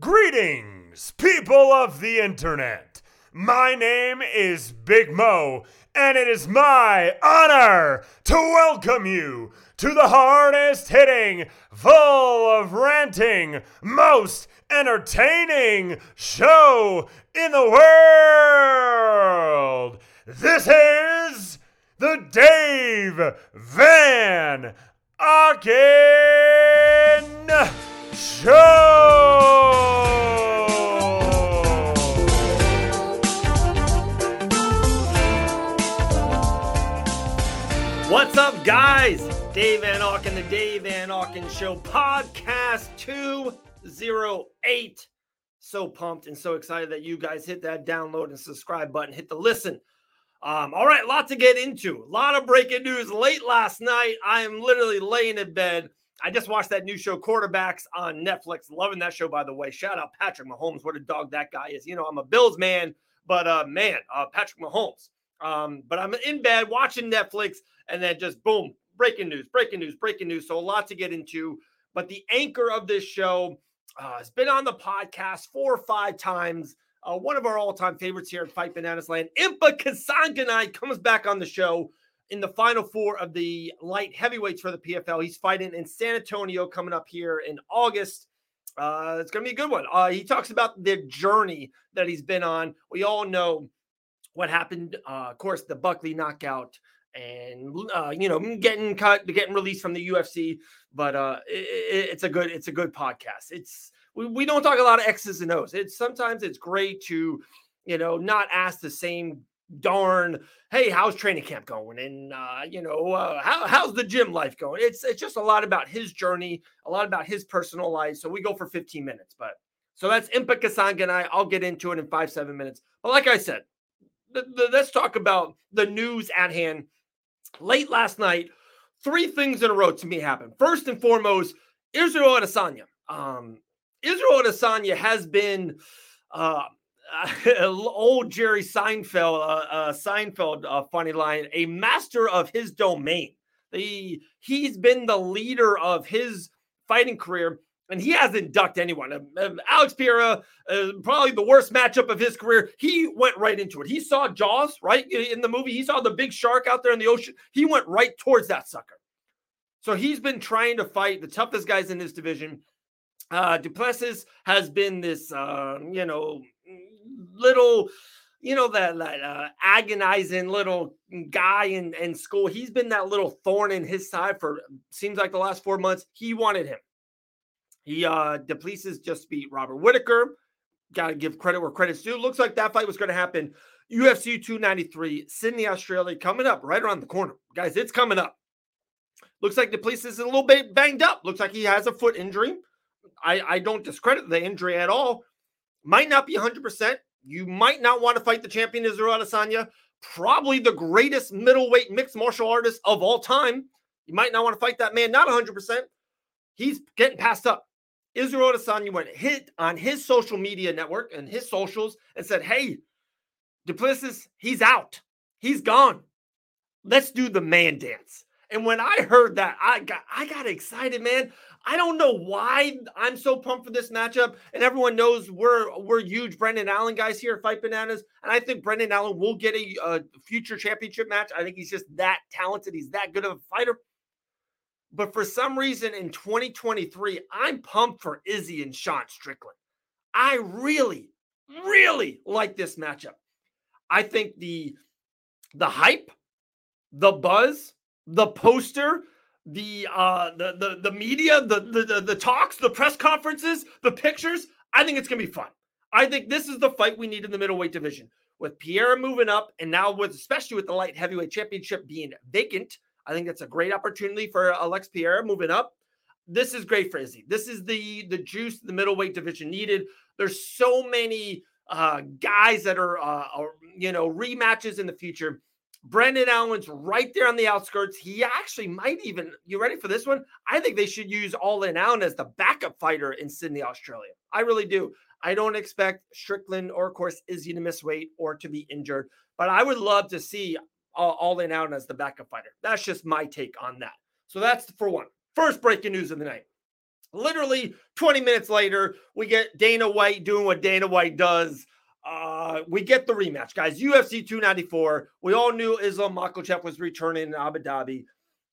Greetings, people of the internet. My name is Big Mo, and it is my honor to welcome you to the hardest hitting, full of ranting, most entertaining show in the world. This is the Dave Van Auken Show. What's up, guys? Dave Van Auken, the Dave Van Auken Show, podcast 208. So pumped and so excited that you guys hit that download and subscribe button, hit the listen. Um, all right, lot to get into. A lot of breaking news late last night. I am literally laying in bed. I just watched that new show, Quarterbacks, on Netflix. Loving that show, by the way. Shout out Patrick Mahomes. What a dog that guy is. You know, I'm a Bills man, but uh, man, uh, Patrick Mahomes. Um, but I'm in bed watching Netflix, and then just boom, breaking news, breaking news, breaking news. So a lot to get into. But the anchor of this show uh, has been on the podcast four or five times. Uh, one of our all-time favorites here at Fight Bananas Land, Impa Kasanganay comes back on the show in the final four of the light heavyweights for the PFL. He's fighting in San Antonio coming up here in August. Uh, it's going to be a good one. Uh, he talks about the journey that he's been on. We all know what happened. Uh, of course, the Buckley knockout and uh, you know getting cut, getting released from the UFC. But uh, it, it's a good, it's a good podcast. It's we, we don't talk a lot of X's and O's. It's sometimes it's great to you know not ask the same darn hey how's training camp going? And uh, you know uh, how, how's the gym life going? It's it's just a lot about his journey a lot about his personal life so we go for 15 minutes but so that's Impa Kasanganay. I'll get into it in five seven minutes but like I said the, the, let's talk about the news at hand. Late last night three things in a row to me happened. First and foremost Israel Adesanya. Um Israel Adesanya has been uh old Jerry Seinfeld, uh, uh, Seinfeld, uh, funny line, a master of his domain. The he's been the leader of his fighting career, and he hasn't ducked anyone. Uh, Alex Pereira, uh, probably the worst matchup of his career. He went right into it. He saw Jaws right in the movie. He saw the big shark out there in the ocean. He went right towards that sucker. So he's been trying to fight the toughest guys in his division. Uh, du Plessis has been this, uh, you know, little, you know, that, that uh, agonizing little guy in, in school. He's been that little thorn in his side for seems like the last four months. He wanted him. He uh du Plessis just beat Robert Whitaker. Got to give credit where credit's due. Looks like that fight was going to happen. UFC 293, Sydney, Australia, coming up right around the corner. Guys, it's coming up. Looks like du Plessis is a little bit banged up. Looks like he has a foot injury. I, I don't discredit the injury at all. Might not be 100%. You might not want to fight the champion Israel Adesanya, probably the greatest middleweight mixed martial artist of all time. You might not want to fight that man, not 100%. He's getting passed up. Israel Adesanya went hit on his social media network and his socials and said, Hey, du Plessis, he's out. He's gone. Let's do the man dance. And when I heard that, I got I got excited, man. I don't know why I'm so pumped for this matchup. And everyone knows we're we're huge Brendan Allen guys here at Fight Bananas. And I think Brendan Allen will get a, a future championship match. I think he's just that talented. He's that good of a fighter. But for some reason in 2023, I'm pumped for Izzy and Sean Strickland. I really, really like this matchup. I think the the hype, the buzz, the poster, the uh the the, the media, the, the the talks, the press conferences, the pictures. I think it's gonna be fun. I think this is the fight we need in the middleweight division. With Pierre moving up, and now with especially with the light heavyweight championship being vacant, I think it's a great opportunity for Alex Pierre moving up. This is great for Izzy. This is the the juice the middleweight division needed. There's so many uh, guys that are, uh, are you know rematches in the future Brendan Allen's right there on the outskirts. He actually might even, you ready for this one? I think they should use All In Allen as the backup fighter in Sydney, Australia. I really do. I don't expect Strickland or, of course, Izzy to miss weight or to be injured, but I would love to see All In Allen as the backup fighter. That's just my take on that. So that's for one. First breaking news of the night. Literally 20 minutes later, we get Dana White doing what Dana White does. Uh, we get the rematch, guys. UFC 294. We all knew Islam Makhachev was returning in Abu Dhabi.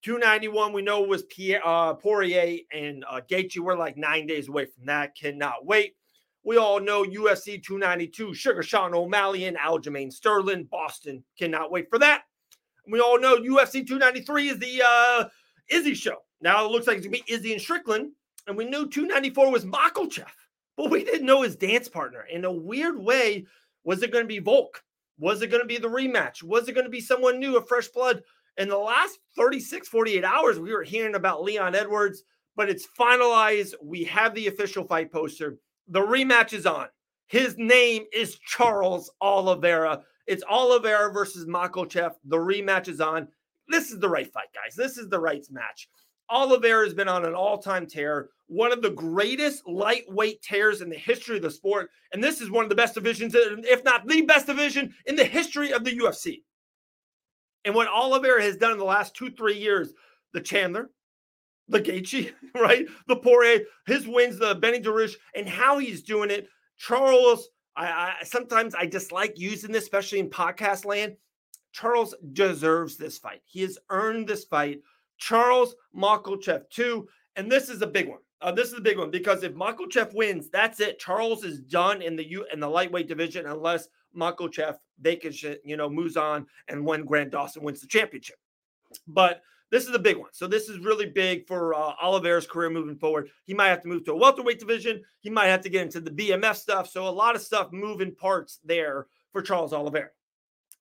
291, we know was Pierre, uh, Poirier and uh, Gaethje. We're like nine days away from that. Cannot wait. We all know UFC 292, Sugar Sean O'Malley and Aljamain Sterling, Boston. Cannot wait for that. We all know UFC 293 is the uh, Izzy show. Now it looks like it's going to be Izzy and Strickland. And we knew 294 was Makhachev, but we didn't know his dance partner. In a weird way, was it going to be Volk? Was it going to be the rematch? Was it going to be someone new, a fresh blood? In the last 36, 48 hours, we were hearing about Leon Edwards, but it's finalized. We have the official fight poster. The rematch is on. His name is Charles Oliveira. It's Oliveira versus Makhachev. The rematch is on. This is the right fight, guys. This is the right match. Oliveira has been on an all time tear, one of the greatest lightweight tears in the history of the sport. And this is one of the best divisions, if not the best division in the history of the UFC. And what Oliveira has done in the last two, three years, the Chandler, the Gaethje, right? The Poirier, his wins, the Beneil Dariush, and how he's doing it. Charles, I, I sometimes I dislike using this, especially in podcast land. Charles deserves this fight. He has earned this fight. Charles Makhachev too, and this is a big one. Uh, this is a big one because if Makhachev wins, that's it. Charles is done in the U in the lightweight division unless Makhachev they can you know moves on and when Grant Dawson wins the championship. But this is a big one. So this is really big for uh, Oliveira's career moving forward. He might have to move to a welterweight division. He might have to get into the BMF stuff. So a lot of stuff moving parts there for Charles Oliveira.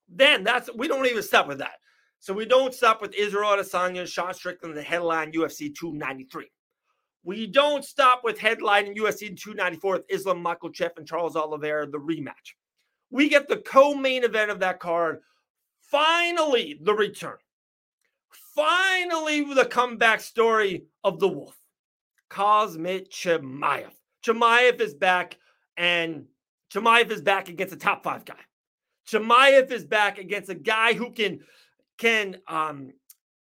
Then that's we don't even stop with that. So we don't stop with Israel Adesanya, and Sean Strickland, the headline UFC 293. We don't stop with headlining UFC 294 with Islam Makhachev and Charles Oliveira, the rematch. We get the co-main event of that card. Finally, the return. Finally, the comeback story of the Wolf, Khamzat Chimaev. Chimaev is back, and Chimaev is back against a top five guy. Chimaev is back against a guy who can can um,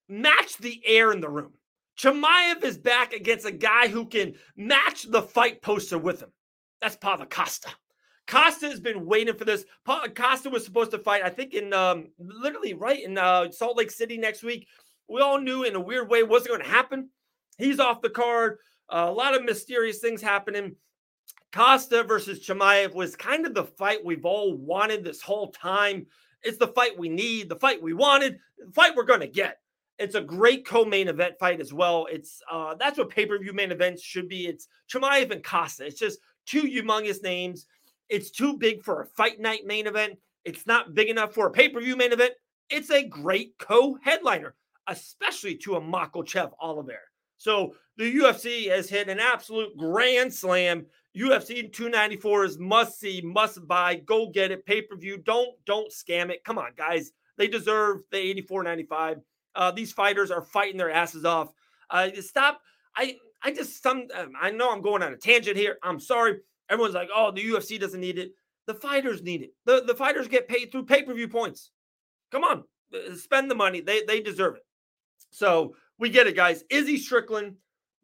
match the air in the room. Chimaev is back against a guy who can match the fight poster with him. That's Paulo Costa. Costa has been waiting for this. Costa was supposed to fight, I think, in um, literally right in uh, Salt Lake City next week. We all knew in a weird way wasn't going to happen. He's off the card. Uh, a lot of mysterious things happening. Costa versus Chimaev was kind of the fight we've all wanted this whole time. It's the fight we need, the fight we wanted, the fight we're going to get. It's a great co-main event fight as well. It's uh, that's what pay-per-view main events should be. It's Chimaev and Costa. It's just two humongous names. It's too big for a fight night main event. It's not big enough for a pay-per-view main event. It's a great co-headliner, especially to a Makhachev Oliver. So the UFC has hit an absolute grand slam UFC 294 is must see, must buy. Go get it. Pay per view. Don't don't scam it. Come on, guys. They deserve the 84.95. Uh, these fighters are fighting their asses off. Uh, stop. I I just some. Um, I know I'm going on a tangent here. I'm sorry. Everyone's like, oh, the UFC doesn't need it. The fighters need it. The the fighters get paid through pay per view points. Come on, uh, spend the money. They they deserve it. So we get it, guys. Izzy Strickland,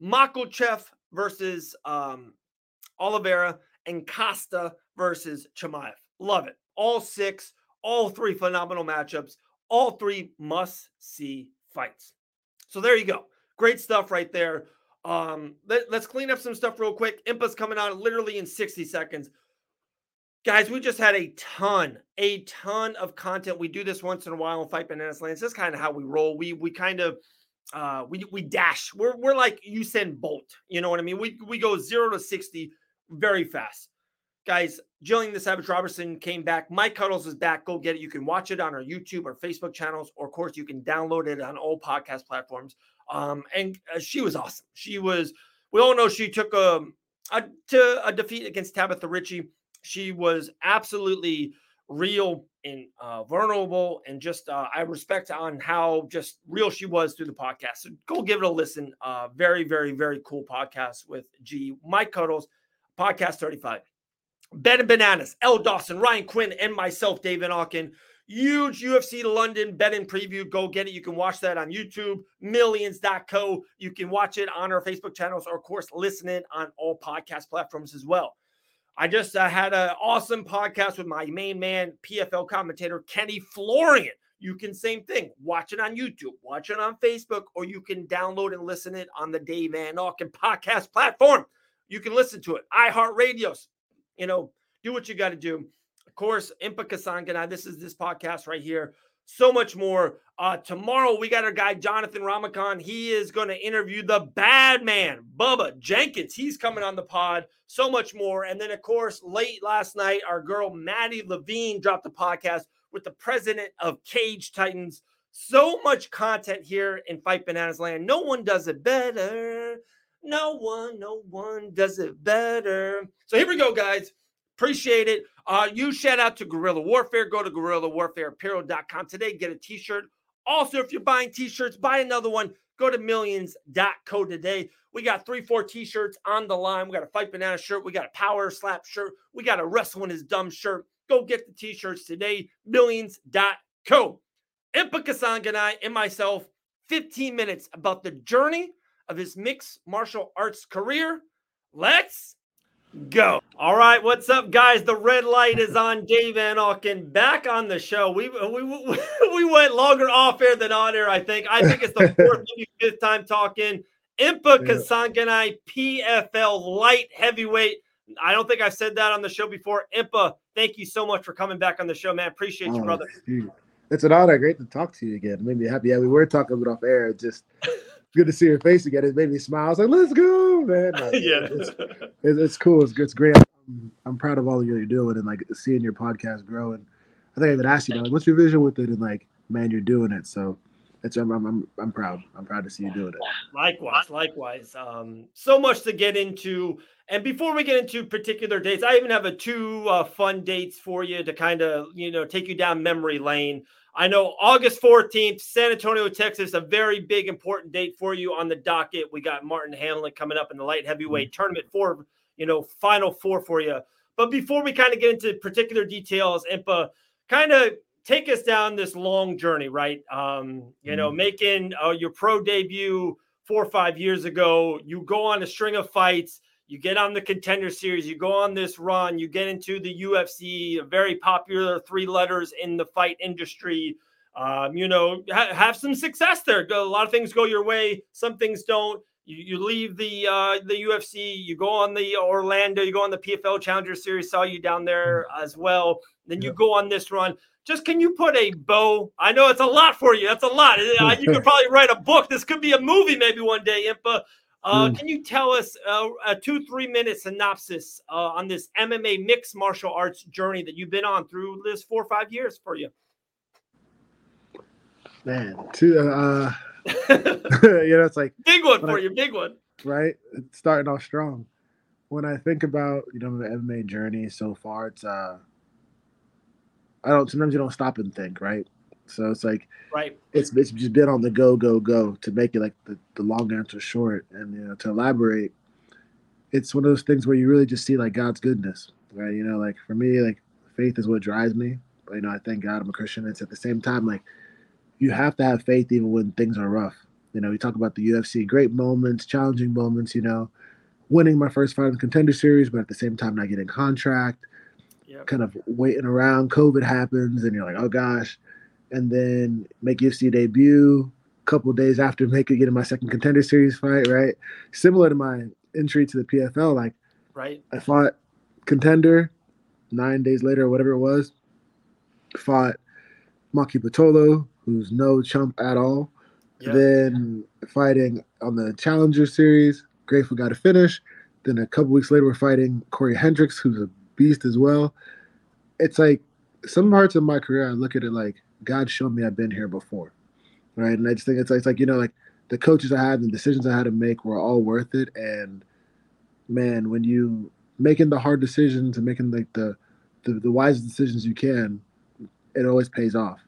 Makhachev versus um, Oliveira, and Costa versus Chimaev. Love it. All six, all three phenomenal matchups, all three must see fights. So there you go. Great stuff right there. Um, let, us clean up some stuff real quick. Impa's coming out literally in 60 seconds. Guys, we just had a ton, a ton of content. We do this once in a while on Fight Bananas Lands. This is kind of how we roll. We we kind of uh we we dash. We're we're like Usain Bolt. You know what I mean? We we go zero to 60 very fast. Guys, Gillian the Savage Robertson came back. Mike Cuddles is back. Go get it. You can watch it on our YouTube or Facebook channels, or of course, you can download it on all podcast platforms. Um, and uh, she was awesome. She was. We all know she took a, a to a defeat against Tabatha Ricci. She was absolutely real and uh, vulnerable, and just uh, I respect on how just real she was through the podcast. So go give it a listen. Uh, very, very, very cool podcast with G. Mike Cuddles Podcast 35. Ben and Bananas, L. Dawson, Ryan Quinn, and myself, Dave Van Auken. Huge UFC London betting preview. Go get it. You can watch that on YouTube, millions.co. You can watch it on our Facebook channels or, of course, listen it on all podcast platforms as well. I just uh, had an awesome podcast with my main man, PFL commentator Kenny Florian. You can same thing, watch it on YouTube, watch it on Facebook, or you can download and listen it on the Dave Van Auken podcast platform. You can listen to it, iHeartRadios. You know, do what you got to do. Of course, Impa. This is this podcast right here. So much more. Uh, tomorrow we got our guy Jonathan Ramakan. He is going to interview the bad man, Bubba Jenkins. He's coming on the pod. So much more. And then, of course, late last night, our girl Maddie Levine dropped the podcast with the president of Cage Titans. So much content here in Fight Bananas Land. No one does it better. No one, no one does it better. So here we go, guys. Appreciate it. Uh, you shout out to Guerrilla Warfare. Go to guerrillawarfareapparel.com today. Get a t-shirt. Also, if you're buying t-shirts, buy another one. Go to millions.co today. We got three, four t-shirts on the line. We got a Fight Banana shirt. We got a Power Slap shirt. We got a Wrestling is Dumb shirt. Go get the t-shirts today. Millions.co. Impa Kasanganay and myself, 15 minutes about the journey of his mixed martial arts career. Let's go. All right, what's up, guys? The red light is on. Dave Van Auken back on the show. We we we went longer off air than on air. I think. I think it's the fourth, maybe fifth time talking. Impa yeah. Kasanganay, PFL light heavyweight. I don't think I've said that on the show before. Impa, thank you so much for coming back on the show, man. Appreciate oh, you, brother. Dude. It's an honor. Great to talk to you again. It made me happy. Yeah, we were talking a bit off air. Just good to see your face again. It made me smile. I was like, let's go, man. Like, yeah. It's, it's, it's, cool. It's, it's great. I'm, I'm, proud of all you're doing and like seeing your podcast grow. And I think I even asked you, like, what's your vision with it? And like, man, you're doing it. So it's, I'm, I'm, I'm proud. I'm proud to see you doing it. Likewise, likewise. Um, so much to get into. And before we get into particular dates, I even have a two uh, fun dates for you to kind of, you know, take you down memory lane. I know August 14th, San Antonio, Texas, a very big, important date for you on the docket. We got Marthin Hamlet coming up in the light heavyweight mm-hmm. tournament for, you know, final four for you. But before we kind of get into particular details, Impa, kind of take us down this long journey, right? Um, you know, mm-hmm. making uh, your pro debut four or five years ago, you go on a string of fights you get on the contender series, you go on this run, you get into the UFC, very popular three letters in the fight industry. Um, you know, ha- have some success there. A lot of things go your way, some things don't. You, you leave the uh, the UFC, you go on the Orlando, you go on the PFL Challenger Series. Saw you down there as well. Then you go on this run. Just can you put a bow? I know it's a lot for you. That's a lot. You could probably write a book. This could be a movie maybe one day, Impa. Uh, mm. Can you tell us uh, a two, three minute synopsis uh, on this MMA mixed martial arts journey that you've been on through this four or five years for you? Man, two, uh, you know, it's like big one for I, you, big one. Right? It's starting off strong. When I think about, you know, the MMA journey so far, it's, uh, I don't, sometimes you don't stop and think, right? So it's like right. It's it's just been on the go, go, go to make it like the, the long answer short. And you know, to elaborate, it's one of those things where you really just see like God's goodness. Right. You know, like for me, like faith is what drives me. But you know, I thank God I'm a Christian. It's at the same time, like you have to have faith even when things are rough. You know, we talk about the UFC, great moments, challenging moments, you know, winning my first fight in the contender series, but at the same time not getting contract, yep. kind of waiting around, COVID happens, and you're like, oh gosh and then make UFC debut a couple days after making getting my second contender series fight, right? Similar to my entry to the PFL, like right. I fought contender nine days later or whatever it was. Fought Maki Pitolo, who's no chump at all. Yep. Then fighting on the Challenger series, grateful got a finish. Then a couple weeks later, we're fighting Corey Hendricks, who's a beast as well. It's like some parts of my career, I look at it like God showed me I've been here before, right? And I just think it's, it's like you know, like the coaches I had and the decisions I had to make were all worth it. And man, when you making the hard decisions and making like the the, the wisest decisions you can, it always pays off.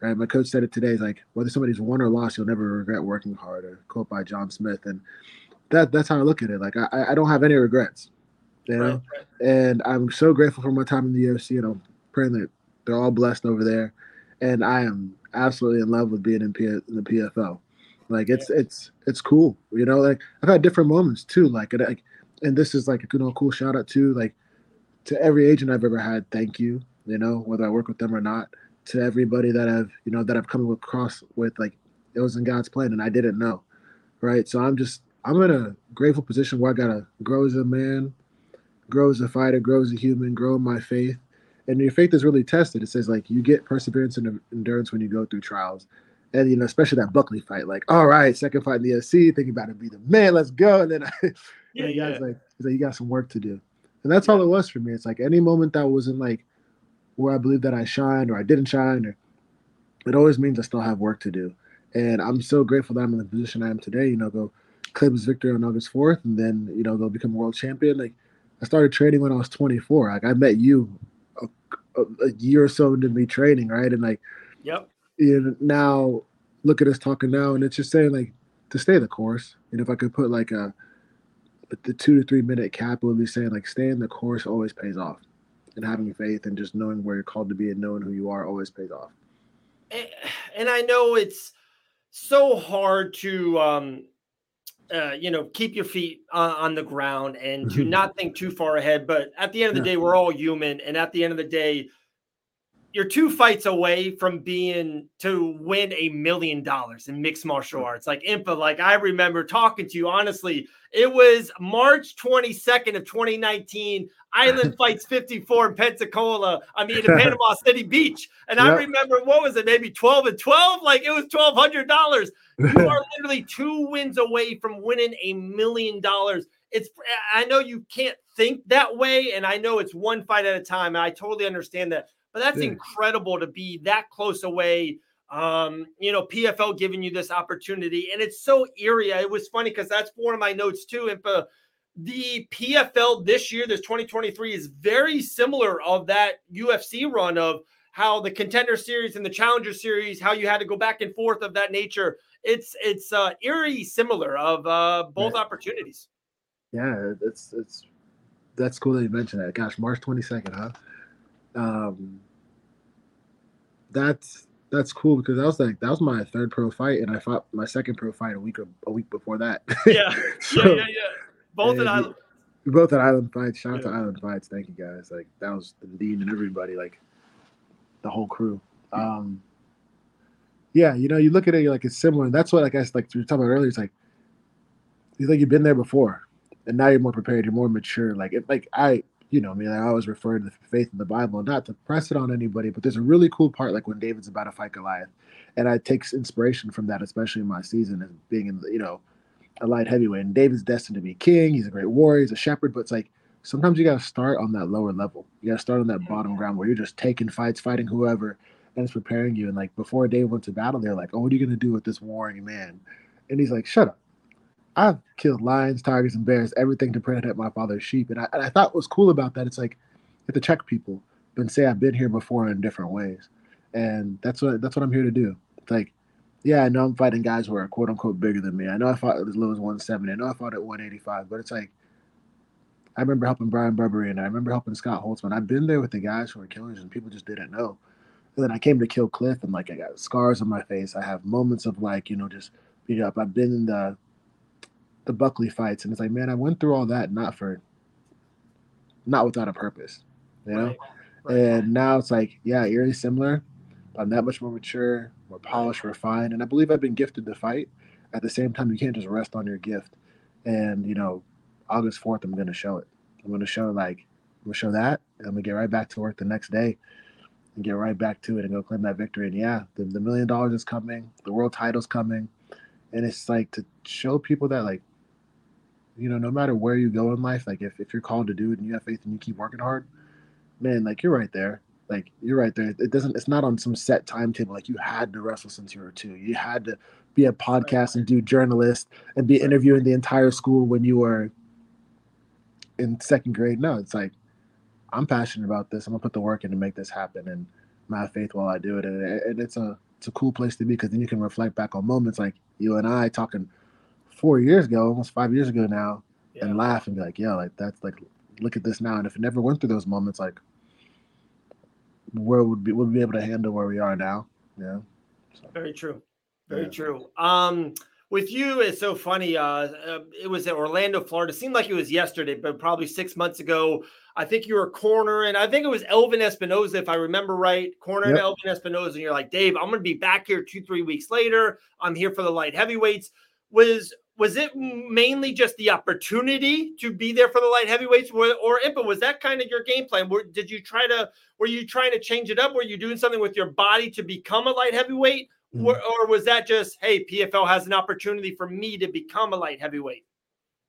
Right. My coach said it today. He's like, whether somebody's won or lost, you'll never regret working hard. Or quote by John Smith. And that that's how I look at it. Like I, I don't have any regrets. You know? Right. And I'm so grateful for my time in the UFC and I'm praying that they're all blessed over there, and I am absolutely in love with being in, P- in the PFL. Like it's yeah. it's it's cool, you know. Like I've had different moments too. Like, and, like and this is like a you know cool shout out to like to every agent I've ever had. Thank you, you know, whether I work with them or not. To everybody that I've you know that I've come across with, like it was in God's plan and I didn't know, right? So I'm just I'm in a grateful position where I gotta grow as a man, grow as a fighter, grow as a human, grow my faith. And your faith is really tested. It says like you get perseverance and endurance when you go through trials. And you know, especially that Buckley fight, like, all right, second fight in the UFC, thinking about it be the man, let's go. And then I, yeah, and the guy's yeah. like, he's like, you got some work to do. And that's yeah. all it was for me. It's like any moment that wasn't like where I believe that I shined or I didn't shine, or it always means I still have work to do. And I'm so grateful that I'm in the position I am today. You know, go claim his victory on August 4th, and then you know go become world champion. Like I started training when I was 24. Like I met you a, year or so into me training, right? And like, yep. You know, now look at us talking now, and it's just saying like to stay the course. And if I could put like a the two to three minute cap, would be saying like staying the course always pays off, and having faith and just knowing where you're called to be and knowing who you are always pays off. And, and I know it's so hard to um uh, you know, keep your feet uh, on the ground and to mm-hmm. not think too far ahead. But at the end of the day, we're all human, and at the end of the day, you're two fights away from being to win a million dollars in mixed martial arts. Like Impa, like I remember talking to you. Honestly, it was March 22nd of 2019. Island Fights 54 in Pensacola. I mean, in Panama City Beach. And yep. I remember what was it, maybe 12 and 12? Like it was twelve hundred dollars. You are literally two wins away from winning a million dollars. It's I know you can't think that way, and I know it's one fight at a time. And I totally understand that. But that's yeah. incredible to be that close away. Um, you know, PFL giving you this opportunity, and it's so eerie. It was funny because that's one of my notes too. If uh, the PFL this year, this 2023, is very similar of that UFC run of how the contender series and the challenger series, how you had to go back and forth of that nature. It's it's uh, eerie similar of uh, both yeah. opportunities. Yeah, it's it's that's cool that you mentioned that. Gosh, March 22nd, huh? Um, that's that's cool because that was like that was my third pro fight, and I fought my second pro fight a week a week before that. Yeah, so, yeah, yeah, yeah. Both at Island. Both at Island Fights. Shout out to Island Fights. Thank you guys. Like that was the dean and everybody, like the whole crew. Um, yeah, you know, you look at it, like it's similar. That's what I guess like we were talking about earlier. It's like you think you've been there before, and now you're more prepared. You're more mature. Like it, like I you know, I mean, I always refer to the faith in the Bible, not to press it on anybody, but there's a really cool part, like when David's about to fight Goliath, and I takes inspiration from that, especially in my season as being in, the, you know, a light heavyweight. And David's destined to be king. He's a great warrior. He's a shepherd, but it's like sometimes you got to start on that lower level. You got to start on that mm-hmm. bottom ground where you're just taking fights, fighting whoever, and it's preparing you. And like before David went to battle, they're like, "Oh, what are you gonna do with this warring man?" And he's like, "Shut up." I've killed lions, tigers, and bears, everything to protect my father's sheep. And I, and I thought was cool about that, it's like have to check people, and say I've been here before in different ways. And that's what that's what I'm here to do. It's like, yeah, I know I'm fighting guys who are quote unquote bigger than me. I know I fought as low as 170. I know I fought at 185, but it's like I remember helping Brian Barberena and I remember helping Scott Holtzman. I've been there with the guys who are killers and people just didn't know. And then I came to Kill Cliff and like I got scars on my face. I have moments of like, you know, just beat up. I've been in the the Buckley fights, and it's like, man, I went through all that not for, not without a purpose, you know. Right. Right. And now it's like, yeah, eerily similar. I'm that much more mature, more polished, refined, and I believe I've been gifted to fight. At the same time, you can't just rest on your gift. And you know, August fourth, I'm gonna show it. I'm gonna show like I'm gonna show that. I'm gonna get right back to work the next day and get right back to it and go claim that victory. And yeah, the, the million dollars is coming, the world title's coming. And it's like to show people that like you know, no matter where you go in life, like if, if you're called to do it and you have faith and you keep working hard, man, like you're right there. Like you're right there. It doesn't. It's not on some set timetable. Like you had to wrestle since you were two. You had to be a podcast and do journalist and be interviewing the entire school when you were in second grade. No, it's like I'm passionate about this. I'm gonna put the work in to make this happen, and my faith while I do it. And, and it's a it's a cool place to be because then you can reflect back on moments like you and I talking four years ago, almost five years ago now, yeah. and laugh and be like, yeah, like that's like, look at this now. And if it never went through those moments, like, where would be would be able to handle where we are now. Yeah. So, Very true. Very yeah. true. Um, with you, it's so funny. Uh, uh, it was at Orlando, Florida. It seemed like it was yesterday, but probably six months ago. I think you were corner, and I think it was Elvin Espinoza, if I remember right. Cornering yep. Elvin Espinoza, and you're like, Dave, I'm going to be back here two, three weeks later. I'm here for the light heavyweights. Was was it mainly just the opportunity to be there for the light heavyweights, or, or Impa? Was that kind of your game plan? Were, did you try to? Were you trying to change it up? Were you doing something with your body to become a light heavyweight, mm-hmm. or, or was that just, hey, PFL has an opportunity for me to become a light heavyweight?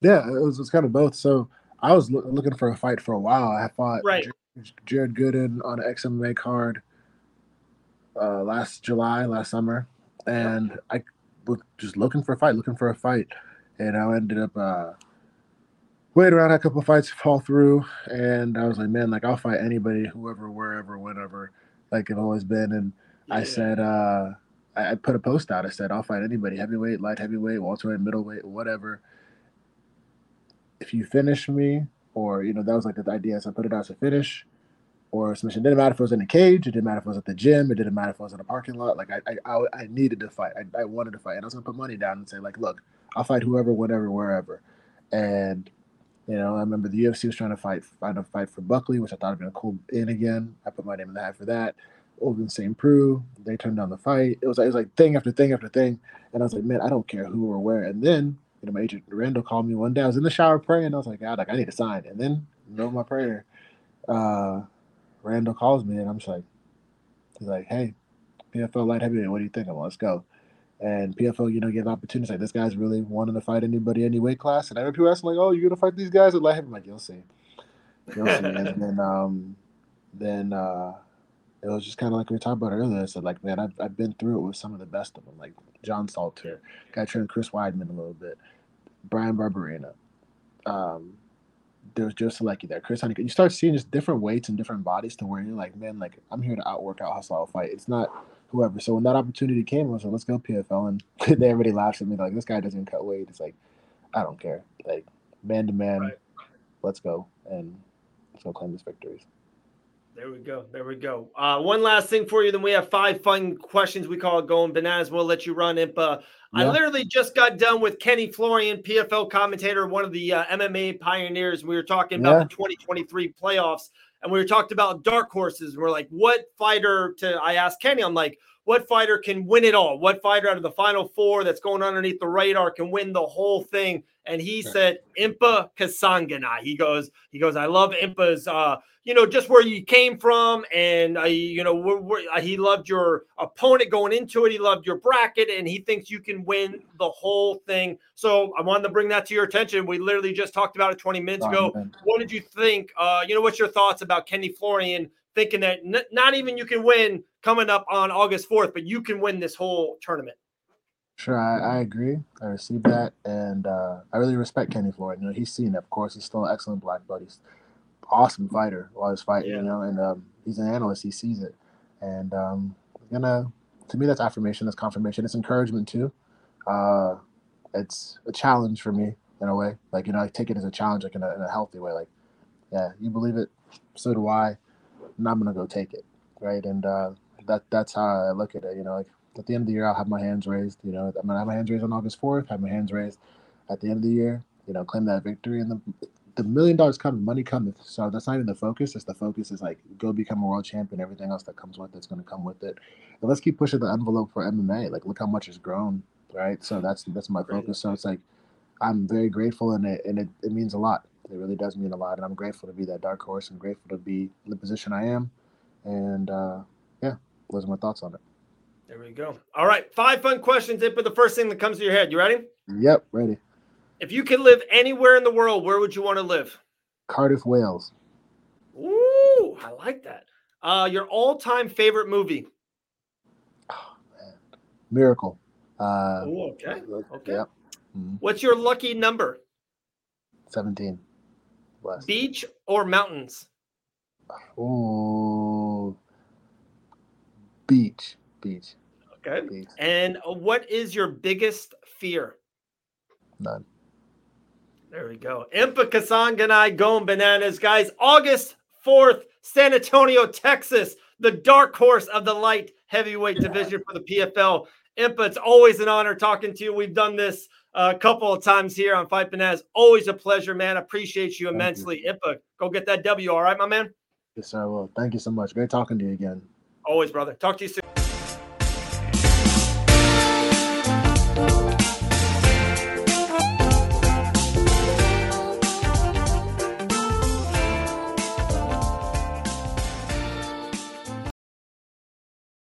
Yeah, it was, it was kind of both. So I was lo- looking for a fight for a while. I fought right. Jared, Gooden on an XMA card uh, last July, last summer, and. I was just looking for a fight, looking for a fight, and I ended up uh, waiting around a couple fights fall through, and I was like, man, like I'll fight anybody, whoever, wherever, whenever, like I've always been, and yeah. I said, uh, I, I put a post out. I said, I'll fight anybody, heavyweight, light heavyweight, welterweight, middleweight, whatever if you finish me, or you know, that was like the idea. So I put it out to finish or submission. It didn't matter if it was in a cage. It didn't matter if it was at the gym. It didn't matter if it was in a parking lot. Like I, I, I needed to fight. I, I wanted to fight, and I was gonna put money down and say like, look, I'll fight whoever, whatever, wherever. And you know, I remember the UFC was trying to fight, find a fight for Buckley, which I thought would be a cool in again. I put my name in the hat for that. Ovince St. Preux, they turned down the fight. It was like it was like thing after thing after thing, and I was like, man, I don't care who or where. And then you know, my agent Randall called me one day. I was in the shower praying. I was like, God, like I need to sign. And then, you know, my prayer, uh, Randall calls me, and I'm just like, he's like, hey, PFL light heavyweight, what do you think? I'm like, let's go. And PFL, you know, give opportunities. Like this guy's really wanting to fight anybody, any weight class. And I heard people asking, like, oh, you're gonna fight these guys at light heavyweight? I'm like, you'll see, you'll see. and then, um, then uh, it was just kind of like we talked about earlier. I said, like, man, I've, I've been through it with some of the best of them, like John Salter, guy trained Chris Weidman a little bit, Brian Barberena. Um, there's just like there, Chris Honeycutt. You start seeing just different weights and different bodies to where you're like, man, like I'm here to outwork, out hustle, out fight. It's not whoever. So when that opportunity came, I was like, let's go PFL, and they everybody laughs at me like, this guy doesn't cut weight. It's like, I don't care. Like man to man, let's go and let's go claim these victories. There we go. There we go. Uh, one last thing for you. Then we have five fun questions. We call it going bananas. We'll let you run Impa. Yeah. I literally just got done with Kenny Florian, PFL commentator, one of the uh, MMA pioneers. We were talking about yeah. the 2023 playoffs, and we were talking about dark horses. And we're like, what fighter to? I asked Kenny. I'm like, what fighter can win it all? What fighter out of the final four that's going underneath the radar can win the whole thing? And he said Impa Kasanganay. He goes, he goes, I love Impa's uh, you know, just where you came from, and uh, you know, where, where, uh, he loved your opponent going into it. He loved your bracket, and he thinks you can win the whole thing. So I wanted to bring that to your attention. We literally just talked about it 20 minutes ago. What did you think? Uh, you know, what's your thoughts about Kenny Florian thinking that n- not even you can win coming up on August 4th, but you can win this whole tournament. Sure, I, I agree. I received that, and uh, I really respect Kenny Florian. You know, he's seen it. Of course, he's still an excellent black belt. He's awesome fighter while he's fighting. Yeah. You know, and um, he's an analyst. He sees it, and um, gonna to me that's affirmation. That's confirmation. It's encouragement too. Uh, it's a challenge for me in a way. Like you know, I take it as a challenge, like in a, in a healthy way. Like, yeah, you believe it, so do I and I'm gonna go take it, right? And uh, that that's how I look at it. You know, like at the end of the year, I'll have my hands raised. You know, I'm gonna have my hands raised on August 4th. Have my hands raised at the end of the year. You know, claim that victory, and the the million dollars coming, money coming. So that's not even the focus. It's the focus is like go become a world champion. Everything else that comes with it's going to come with it. And let's keep pushing the envelope for MMA. Like look how much has grown, right? So that's that's my focus. So it's like I'm very grateful, and it and it, it means a lot. It really does mean a lot, and I'm grateful to be that dark horse and grateful to be in the position I am. And uh, yeah, those are my thoughts on it. There we go. All right, five fun questions. But the first thing that comes to your head, you ready? Yep, ready. If you could live anywhere in the world, where would you want to live? Cardiff, Wales. Ooh, I like that. Uh, your all-time favorite movie? Oh man, Miracle. Uh, Ooh, okay. Okay. Mm-hmm. What's your lucky number? 17. Beach or mountains? Oh, beach. Beach. Okay. Beach. And uh, what is your biggest fear? None. There we go. Impa Kasanganay going bananas, guys. August 4th, San Antonio, Texas. the dark horse of the light heavyweight division for the PFL. Impa, it's always an honor talking to you. We've done this a couple of times here on Fight Finesse. Always a pleasure, man. Appreciate you immensely. You. Impa, go get that W. All right, my man. Yes, sir. I will. Thank you so much. Great talking to you again. Always, brother. Talk to you soon.